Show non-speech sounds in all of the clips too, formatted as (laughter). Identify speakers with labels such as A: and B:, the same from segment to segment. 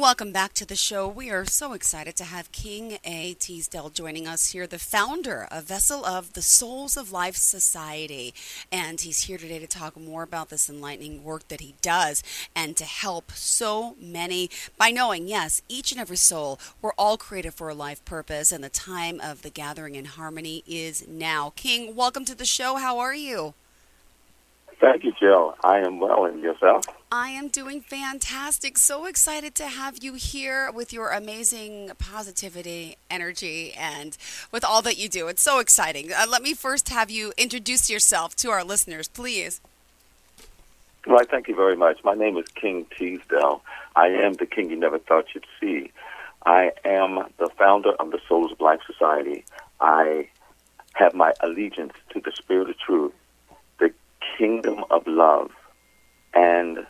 A: Welcome back to the show. We are so excited to have King A. Teasdell joining us here, the founder of Vessel of the Souls of Life Society. And he's here today to talk more about this enlightening work that he does and to help so many by knowing, yes, each and every soul, we're all created for a life purpose, and the time of the gathering in harmony is now. King, welcome to the show. How are you?
B: Thank you, Jill. I am well, and yourself?
A: I am doing fantastic. So excited to have you here with your amazing positivity, energy, and with all that you do. It's so exciting. Uh, let me first have you introduce yourself to our listeners, please.
B: Well, thank you very much. My name is King Teasdell. I am the king you never thought you'd see. I am the founder of the Souls of Life Society. I have my allegiance to the Spirit of Truth kingdom of love and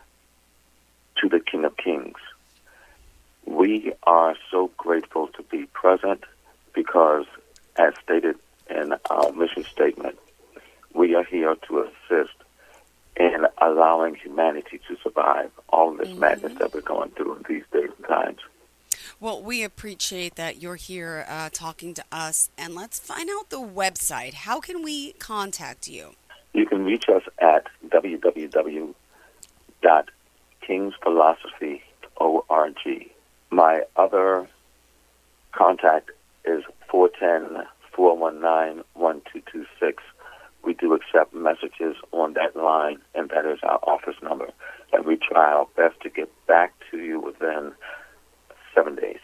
B: to the King of Kings. We are so grateful to be present because, as stated in our mission statement, we are here to assist in allowing humanity to survive all of this mm-hmm. madness that we're going through in these days and times.
A: Well, we appreciate that you're here uh, talking to us, and let's find out the website. How can we contact you?
B: You can reach us at www.kingsphilosophy.org. My other contact is 410 419 1226. We do accept messages on that line, and that is our office number. And we try our best to get back to you within seven days.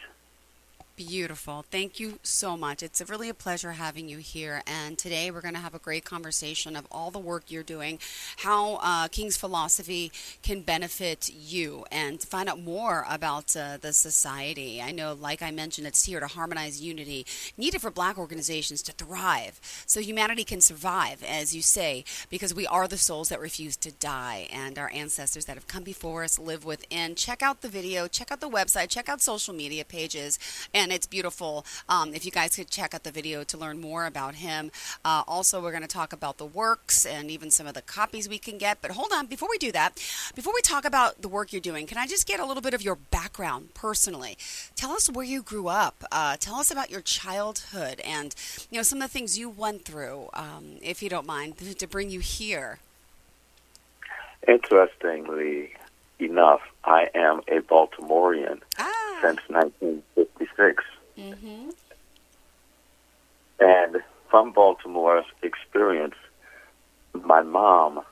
A: Beautiful. Thank you so much. It's really a pleasure having you here. And today we're going to have a great conversation of all the work you're doing, how uh, King's philosophy can benefit you, and to find out more about uh, the society. I know, like I mentioned, it's here to harmonize unity needed for black organizations to thrive so humanity can survive, as you say, because we are the souls that refuse to die, and our ancestors that have come before us live within. Check out the video, check out the website, check out social media pages. And and it's beautiful. Um, if you guys could check out the video to learn more about him. Uh, also, we're going to talk about the works and even some of the copies we can get. But hold on, before we do that, before we talk about the work you're doing, can I just get a little bit of your background personally? Tell us where you grew up. Uh, tell us about your childhood and you know some of the things you went through, um, if you don't mind, to bring you here.
B: Interestingly enough, I am a Baltimorean
A: ah.
B: since 1956. Mm-hmm. And from Baltimore's experience, my mom,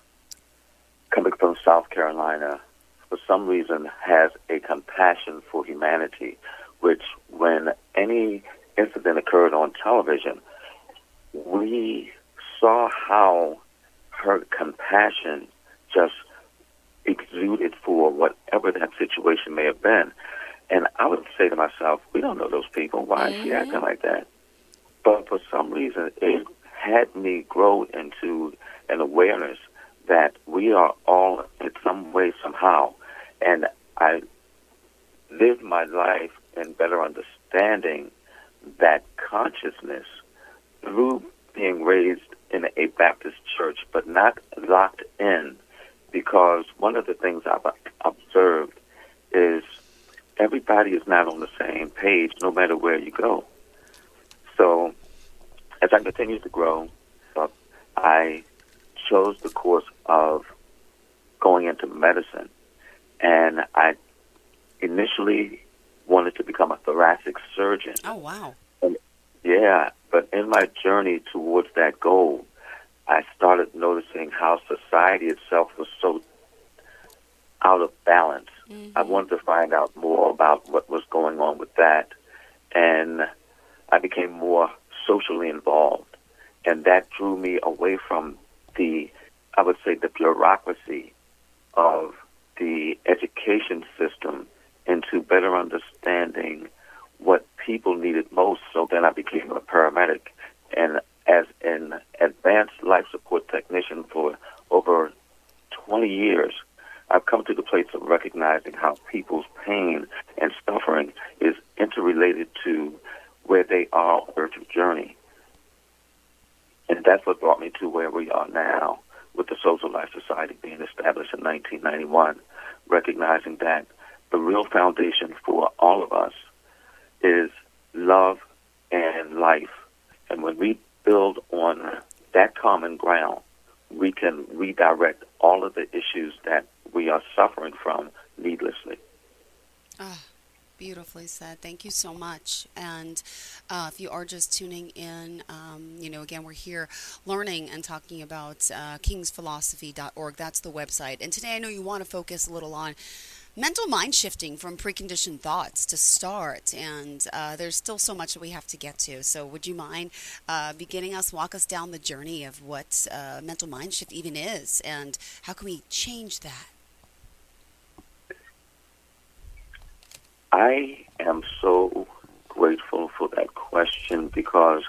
B: coming from South Carolina, for some reason has a compassion for humanity, which when any incident occurred on television, we saw how her compassion just exuded for whatever that situation may have been. And I would say to myself, we don't know those people. Why is mm-hmm. she acting like that? But for some reason, it had me grow into an awareness that we are all in some way, somehow. And I lived my life in better understanding that consciousness through being raised in a Baptist church, but not locked in because one of the things I've observed is everybody is not on the same page no matter where you go. So as I continued to grow, uh, I chose the course of going into medicine. And I initially wanted to become a thoracic surgeon.
A: Oh, wow.
B: And, yeah, but in my journey towards that goal, I started noticing how society itself was so out of balance. Mm-hmm. I wanted to find out more about what was going on with that. And I became more socially involved. And that drew me away from the, I would say, the bureaucracy of the education system into better understanding what people needed most. So then I became a paramedic. And as an advanced life support technician for over 20 years, I've come to the place of recognizing how people's pain and suffering is interrelated to where they are on their journey. And that's what brought me to where we are now with the Souls of Life Society being established in 1991, recognizing that the real foundation for all of us is love and life. And when we build on that common ground, we can redirect all of the issues that we are suffering from needlessly.
A: Oh, beautifully said. Thank you so much. And uh, if you are just tuning in, um, you know, again, we're here learning and talking about uh, kingsphilosophy.org. That's the website. And today I know you want to focus a little on mental mind shifting from preconditioned thoughts to start. And uh, there's still so much that we have to get to. So, would you mind uh, beginning us, walk us down the journey of what uh, mental mind shift even is and how can we change that?
B: I am so grateful for that question because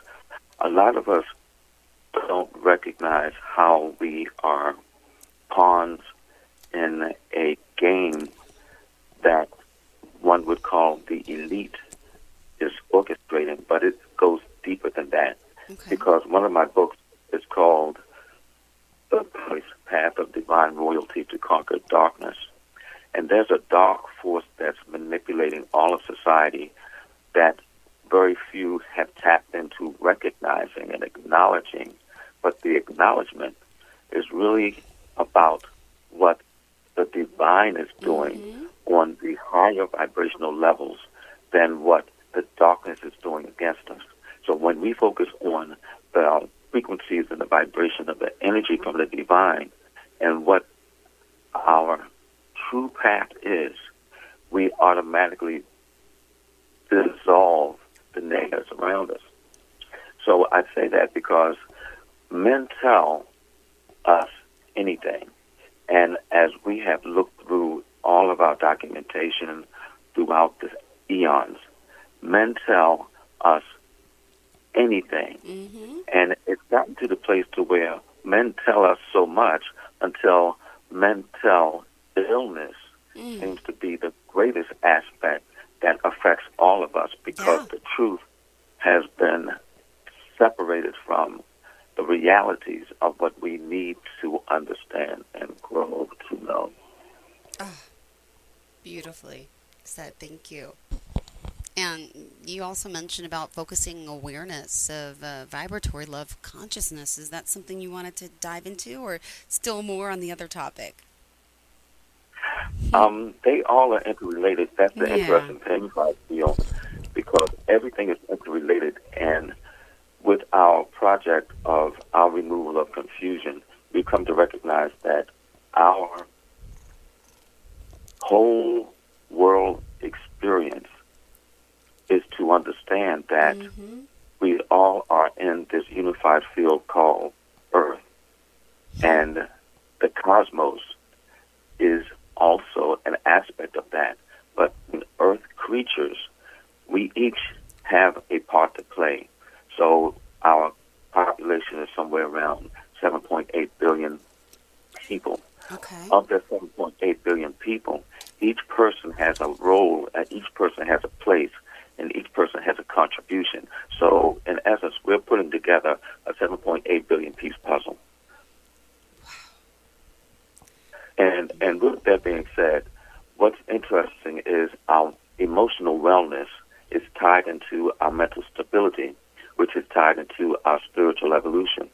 B: a lot of us don't recognize how we are pawns in a game that one would call the elite is orchestrating, but it goes deeper than that. Okay. Because one of my books is called The Path of Divine Royalty to Conquer Darkness. And there's a dark force that's manipulating all of society that very few have tapped into recognizing and acknowledging. But the acknowledgement is really about what the divine is doing mm-hmm. On the higher vibrational levels than what the darkness is doing against us. So when we focus on the frequencies and the vibration of the energy from the divine and what our true path is, we automatically dissolve the negatives around us. So I say that because men tell us anything. And as we have looked through all of our documentation throughout the eons, men tell us anything. Mm-hmm. And it's gotten to the place to where men tell us so much until mental illness mm. seems to be the greatest aspect that affects all of us because yeah. the truth has been separated from the realities of what we need to understand and grow to know.
A: Oh, beautifully said. Thank you. And you also mentioned about focusing awareness of uh, vibratory love consciousness. Is that something you wanted to dive into, or still more on the other topic?
B: Um, they all are interrelated. That's the yeah. interesting thing I feel, because everything is interrelated. And with our project of our removal of confusion, we've come to recognize that our whole world experience is to understand that mm-hmm. we all are in this unified field called Earth. And the cosmos is also an aspect of that. But in Earth creatures, we each have a part to play. So our population is somewhere around 7.8 billion people.
A: Okay.
B: Of the 7.8 billion people, each person has a role, and each person has a place, and each person has a contribution. So, in essence, we're putting together a 7.8 billion piece puzzle. And and with that being said, what's interesting is our emotional wellness is tied into our mental stability, which is tied into our spiritual evolution.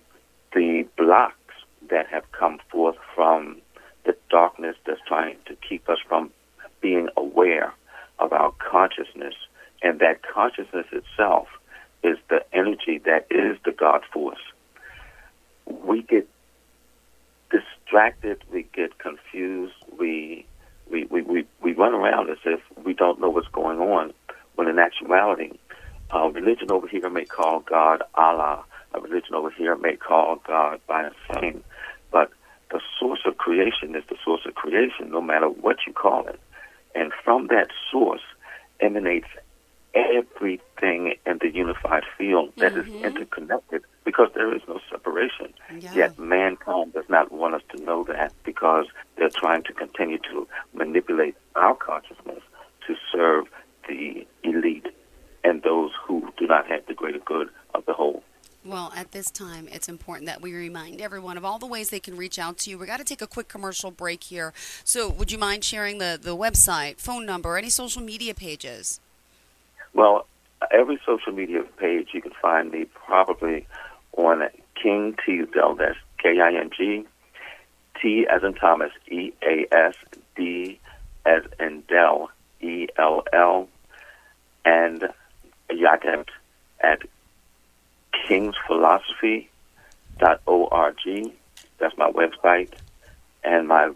B: The blocks that have come forth from the darkness that's trying to keep us from being aware of our consciousness, and that consciousness itself is the energy that is the God force. We get distracted, we get confused, we we, we, we, we run around as if we don't know what's going on, when in actuality, uh, religion over here may call God Allah, a religion over here may call God by a name, but the source of creation is the source of creation, no matter what you call it. And from that source emanates everything in the unified field that mm-hmm. is interconnected because there is no separation. Yeah. Yet mankind does not want us to know that because they're trying to continue to manipulate our consciousness to serve the elite and those who do not have the greater good of the whole.
A: Well, at this time, it's important that we remind everyone of all the ways they can reach out to you. We got to take a quick commercial break here. So, would you mind sharing the, the website, phone number, any social media pages?
B: Well, every social media page you can find me probably on King Teasdell. That's K I N G T as in Thomas, E A S D as in Dell, E L L, and Yadet at kingsphilosophy.org. That's my website. And my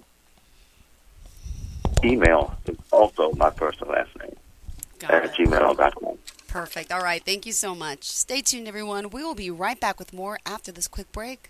B: email is also my first and last name
A: Got
B: at
A: it.
B: gmail.com.
A: Perfect. All right. Thank you so much. Stay tuned, everyone. We will be right back with more after this quick break.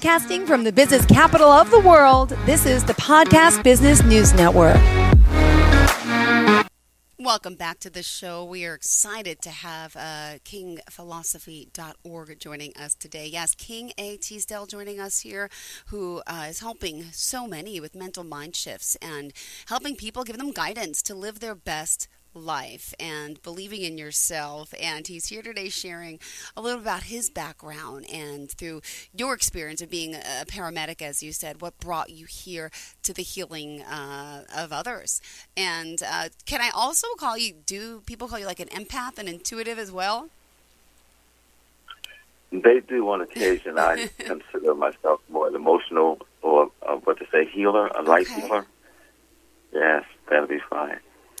C: Broadcasting from the business capital of the world, this is the Podcast Business News Network.
A: Welcome back to the show. We are excited to have uh, kingphilosophy.org joining us today. Yes, King A. Teasdell joining us here, who uh, is helping so many with mental mind shifts and helping people, give them guidance to live their best life and believing in yourself. And he's here today sharing a little about his background and through your experience of being a paramedic, as you said, what brought you here to the healing uh, of others. And uh, can I also call you, do people call you like an empath and intuitive as well?
B: They do on occasion. I (laughs) consider myself more an emotional or uh, what to say, healer, a life
A: Okay.
B: healer. Yes, that'll be fine.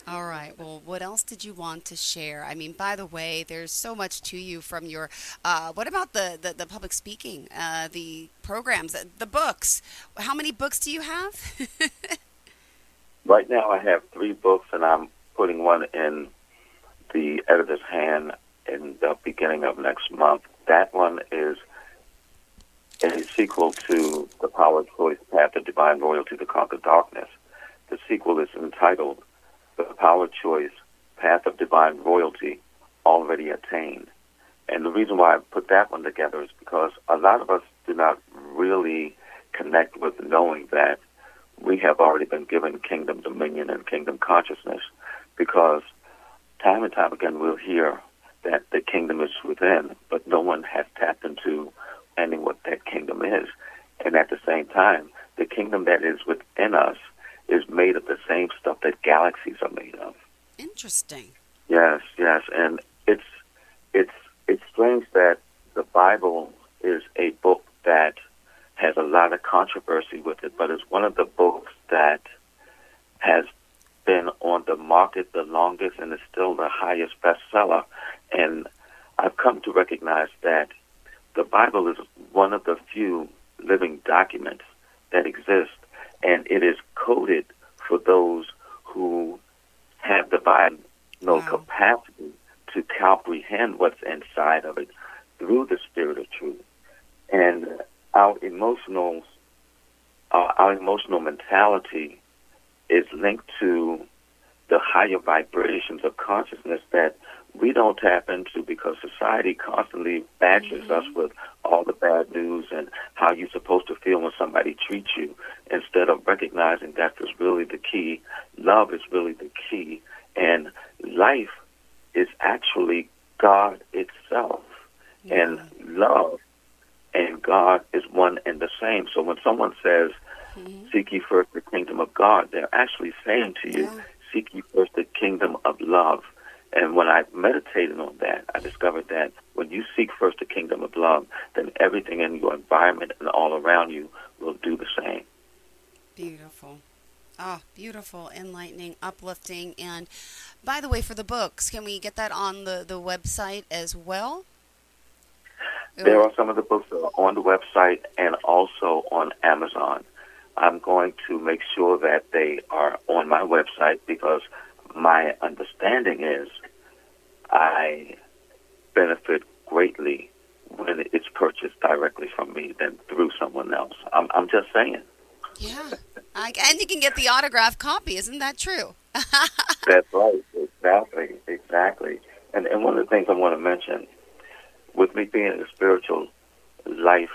A: All right. Well, what else did you want to share? I mean, by the way, there's so much to you from your. Uh, what about the the, the public speaking, uh, the programs, the, the books? How many books do you have? (laughs)
B: Right now, I have three books, and I'm putting one in the editor's hand in the beginning of next month. That one is a sequel to The Power of Choice Path of Divine Royalty to Conquer Darkness. The sequel is entitled The Power of Choice Path of Divine Royalty Already Attained. And the reason why I put that one together is because a lot of us do not really connect with knowing that we have already been given kingdom dominion and kingdom consciousness because time and time again we'll hear that the kingdom is within, but no one has tapped into understanding what that kingdom is. And at the same time, the kingdom that is within us is made of the same stuff that galaxies are made of.
A: Interesting.
B: Yes, yes, and it's it's it's strange that the Bible is a book that has a lot of controversy with it, but it's one of the books that has been on the market the longest and is still the highest bestseller. And I've come to recognize that the Bible is one of the few living documents that exist, and it is coded for those who have the Bible no wow. capacity to comprehend what's inside of it through the Spirit of truth. And our emotional, uh, our emotional mentality is linked to the higher vibrations of consciousness that we don't tap into because society constantly badgers mm-hmm. us with all the bad news and how you're supposed to feel when somebody treats you instead of recognizing that is really the key. Love is really the key. And life is actually God itself. Yeah. And love and God is one and the same. So when someone says, mm-hmm. Seek ye first the kingdom of God, they're actually saying to you, yeah. Seek ye first the kingdom of love. And when I meditated on that, I discovered that when you seek first the kingdom of love, then everything in your environment and all around you will do the same.
A: Beautiful. Oh, beautiful, enlightening, uplifting. And by the way, for the books, can we get that on the, the website as well?
B: There are some of the books that are on the website and also on Amazon. I'm going to make sure that they are on my website because my understanding is I benefit greatly when it's purchased directly from me than through someone else. I'm, I'm just saying.
A: Yeah. I, and you can get the autographed copy. Isn't that true? (laughs)
B: That's right. Exactly. Exactly. And, and one of the things I want to mention with me being a spiritual life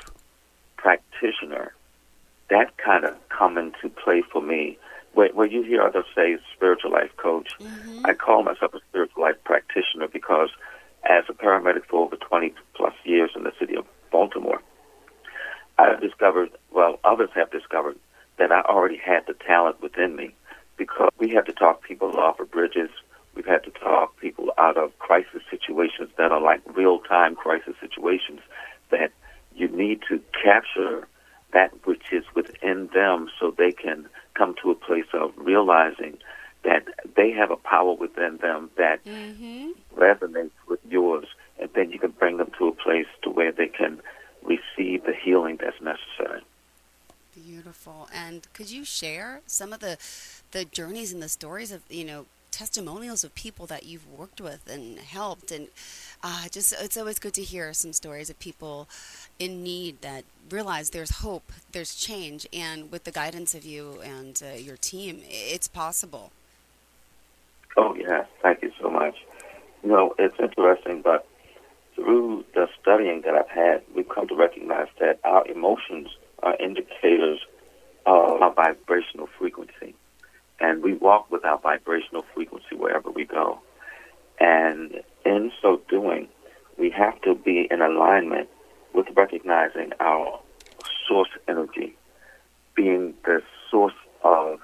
B: practitioner, that kind of come into play for me. Where, where you hear others say spiritual life coach, mm-hmm. I call myself a spiritual life practitioner because as a paramedic for over 20 plus years in the city of Baltimore, I've discovered, well, others have discovered that I already had the talent within me because we have to talk people off of bridges. We've had to talk people out of crisis situations that are like real time crisis situations that you need to capture that which is within them so they can come to a place of realizing that they have a power within them that mm-hmm. resonates with yours and then you can bring them to a place to where they can receive the healing that's necessary.
A: Beautiful. And could you share some of the the journeys and the stories of, you know, testimonials of people that you've worked with and helped and uh, just it's always good to hear some stories of people in need that realize there's hope there's change and with the guidance of you and uh, your team it's possible.
B: Oh yeah. Thank you so much. You know it's interesting but through the studying that i've had we've come to recognize that our emotions are indicators of our vibrational frequency and we walk with our vibrational frequency wherever we go. And in so doing, we have to be in alignment with recognizing our source energy, being the source of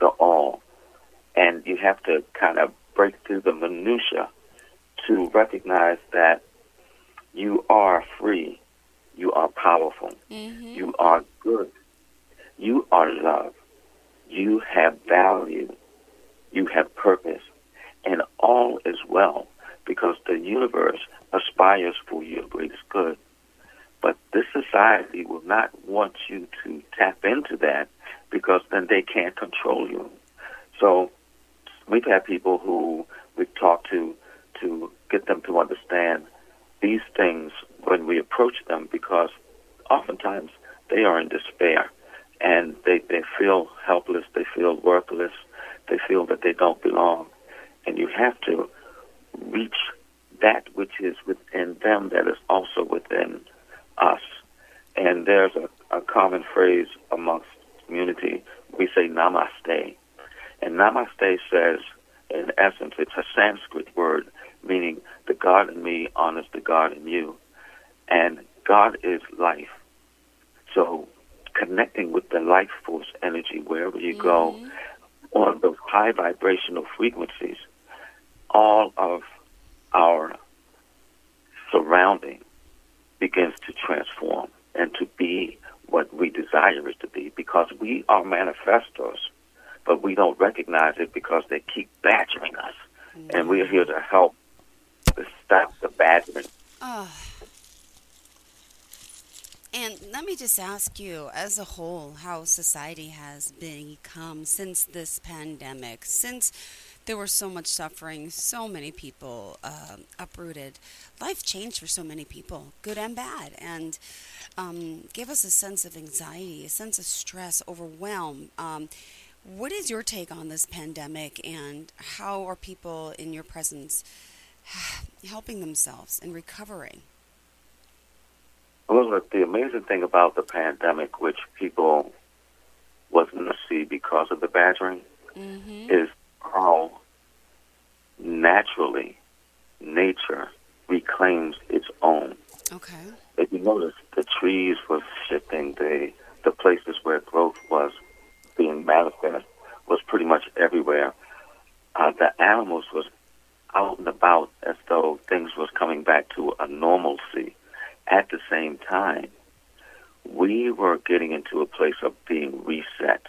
B: the all. And you have to kind of break through the minutia to recognize that you are free, you are powerful, mm-hmm. you are good, you are love you have value, you have purpose, and all is well because the universe aspires for your greatest good. But this society will not want you to tap into that because then they can't control you. So we've had people who we've talked to to get them to understand these things when we approach them because oftentimes they are in despair and they, they feel helpless, they feel worthless, they feel that they don't belong. And you have to reach that which is within them that is also within us. And there's a, a common phrase amongst community. We say namaste. And namaste says, in essence, it's a Sanskrit word meaning the God in me honors the God in you. And God is life. So connecting with the life force energy wherever you mm-hmm. go on those high vibrational frequencies, all of our surrounding begins to transform. and to be what we desire it to be because we are manifestos, but we don't recognize it because they keep badgering us. Mm-hmm. And we are here to help to stop the badgering.
A: Oh. And let me just ask you, as a whole, how society has become since this pandemic, since there was so much suffering, so many people uh, uprooted. Life changed for so many people, good and bad, and um, gave us a sense of anxiety, a sense of stress, overwhelm. Um, what is your take on this pandemic, and how are people in your presence (sighs) helping themselves and recovering?
B: Well, the amazing thing about the pandemic, which people wasn't to see because of the badgering, mm-hmm. is how naturally nature reclaims its own.
A: Okay.
B: If you notice, the trees were shifting. The the places where growth was being manifest was pretty much everywhere. Uh, the animals was out and about as though things was coming back to a normalcy. At the same time, we were getting into a place of being reset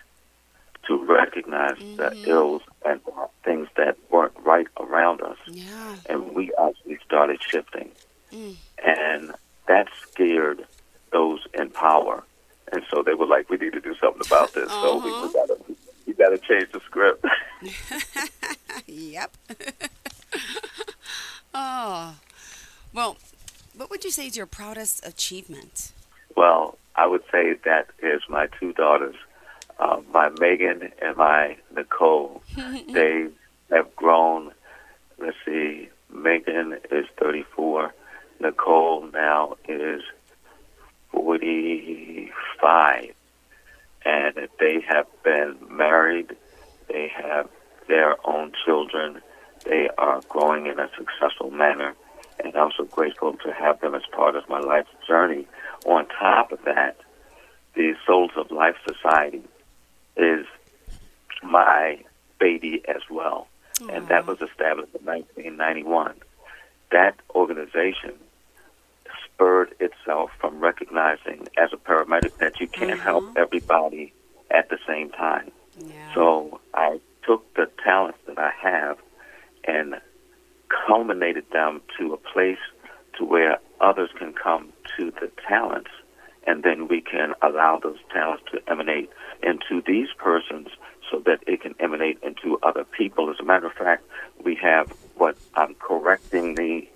B: to recognize mm-hmm. the ills and things that weren't right around us.
A: Yeah.
B: And we actually started shifting.
A: Mm.
B: And that scared those in power. And so they were like, we need to do something about this. Uh-huh. So we, we uh-huh. gotta we gotta change the script. (laughs) (laughs)
A: yep. (laughs) oh. Well, what would you say is your proudest achievement?
B: Well, I would say that is my two daughters uh, my Megan and my Nicole. (laughs) they have grown. Let's see, Megan is 34. Nicole now is 45. And they have been married. They have their own children. They are growing in a successful manner. And I'm so grateful to have them as part of my life's journey. On top of that, the Souls of Life Society is my baby as well. Aww. And that was established in 1991. That organization spurred itself from recognizing as a paramedic that you can't mm-hmm. help everybody at the same time.
A: Yeah.
B: So I took the talents that I have and culminated them to a place to where others can come to the talents and then we can allow those talents to emanate into these persons so that it can emanate into other people. As a matter of fact, we have what I'm correctingly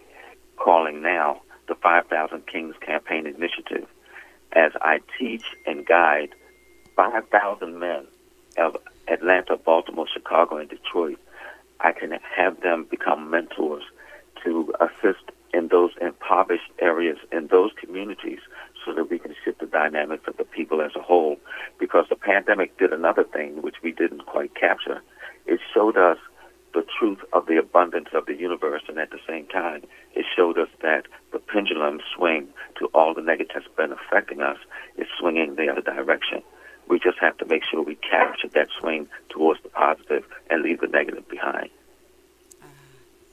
B: calling now the 5,000 Kings Campaign Initiative. As I teach and guide 5,000 men of Atlanta, Baltimore, Chicago, and Detroit, I can have them become mentors to assist in those impoverished areas in those communities so that we can shift the dynamics of the people as a whole. Because the pandemic did another thing which we didn't quite capture. It showed us the truth of the abundance of the universe, and at the same time, it showed us that the pendulum swing to all the negative that's been affecting us is swinging the other direction. We just have to make sure we capture that swing towards the positive and leave the negative behind.
A: Uh,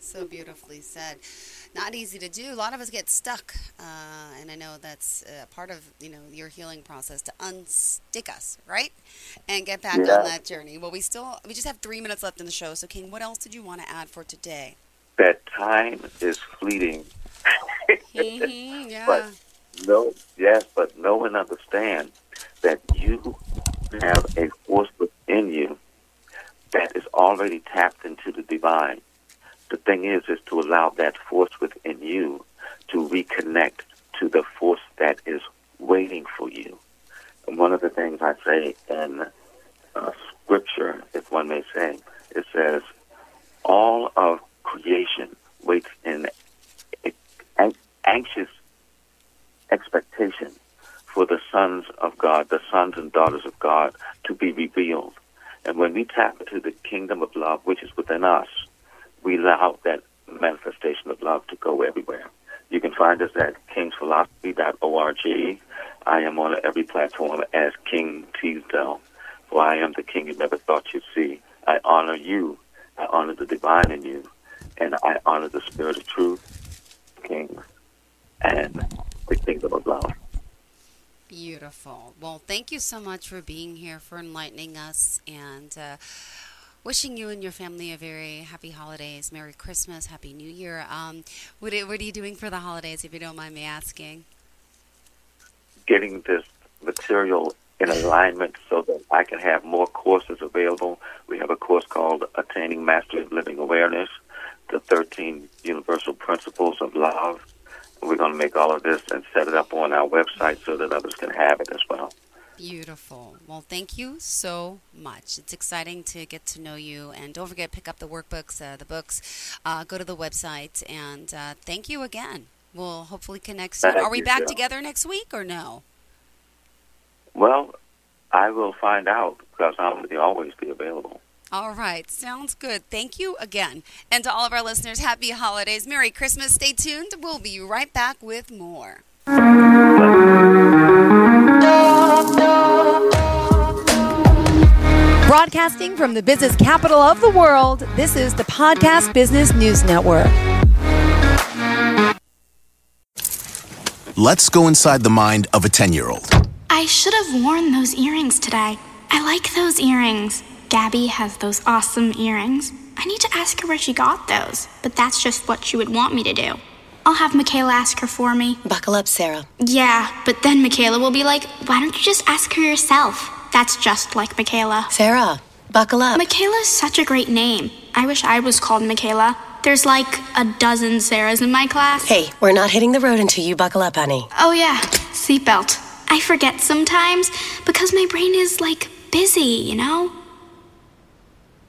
A: so beautifully said not easy to do. A lot of us get stuck, uh, and I know that's uh, part of you know your healing process to unstick us, right, and get back yeah. on that journey. Well, we still we just have three minutes left in the show. So, King, what else did you want to add for today?
B: That time is fleeting.
A: mm-hmm, (laughs) yeah.
B: But no, yes, but know and understand that you have a force within you that is already tapped into the divine the thing is, is to allow that force within you to reconnect to the force that is waiting for you. And one of the things I say in uh, Scripture, if one may say, it says, all of creation waits in anxious expectation for the sons of God, the sons and daughters of God, to be revealed. And when we tap into the kingdom of love, which is within us, we allow that manifestation of love to go everywhere. You can find us at kingsphilosophy.org. I am on every platform as King Teasdell, for I am the king you never thought you'd see. I honor you. I honor the divine in you. And I honor the spirit of truth, King, and the kingdom of love.
A: Beautiful. Well, thank you so much for being here, for enlightening us, and uh, wishing you and your family a very happy holidays, Merry Christmas, Happy New Year. Um, what, what are you doing for the holidays, if you don't mind me asking?
B: Getting this material in alignment so that I can have more courses available. We have a course called Attaining Mastery of Living Awareness, the 13 Universal Principles of Love. We're going to make all of this and set it up on our website so that others can have it as well.
A: Beautiful. Well, thank you so much. It's exciting to get to know you. And don't forget, pick up the workbooks, uh, the books, uh, go to the website. And uh, thank you again. We'll hopefully connect soon.
B: Thank
A: Are we
B: you,
A: back
B: Jill.
A: together next week or no?
B: Well, I will find out because to always be available.
A: All right. Sounds good. Thank you again. And to all of our listeners, happy holidays. Merry Christmas. Stay tuned. We'll be right back with more.
C: Broadcasting from the business capital of the world, this is the Podcast Business News Network.
D: Let's go inside the mind of a 10 year old.
E: I should have worn those earrings today. I like those earrings. Gabby has those awesome earrings. I need to ask her where she got those, but that's just what she would want me to do. I'll have Michaela ask her for me.
F: Buckle up, Sarah.
E: Yeah, but then Michaela will be like, why don't you just ask her yourself? That's just like Michaela.
F: Sarah, buckle up.
E: Michaela's such a great name. I wish I was called Michaela. There's like a dozen Sarahs in my class.
F: Hey, we're not hitting the road until you buckle up, honey.
E: Oh, yeah, seatbelt. I forget sometimes because my brain is like busy, you know?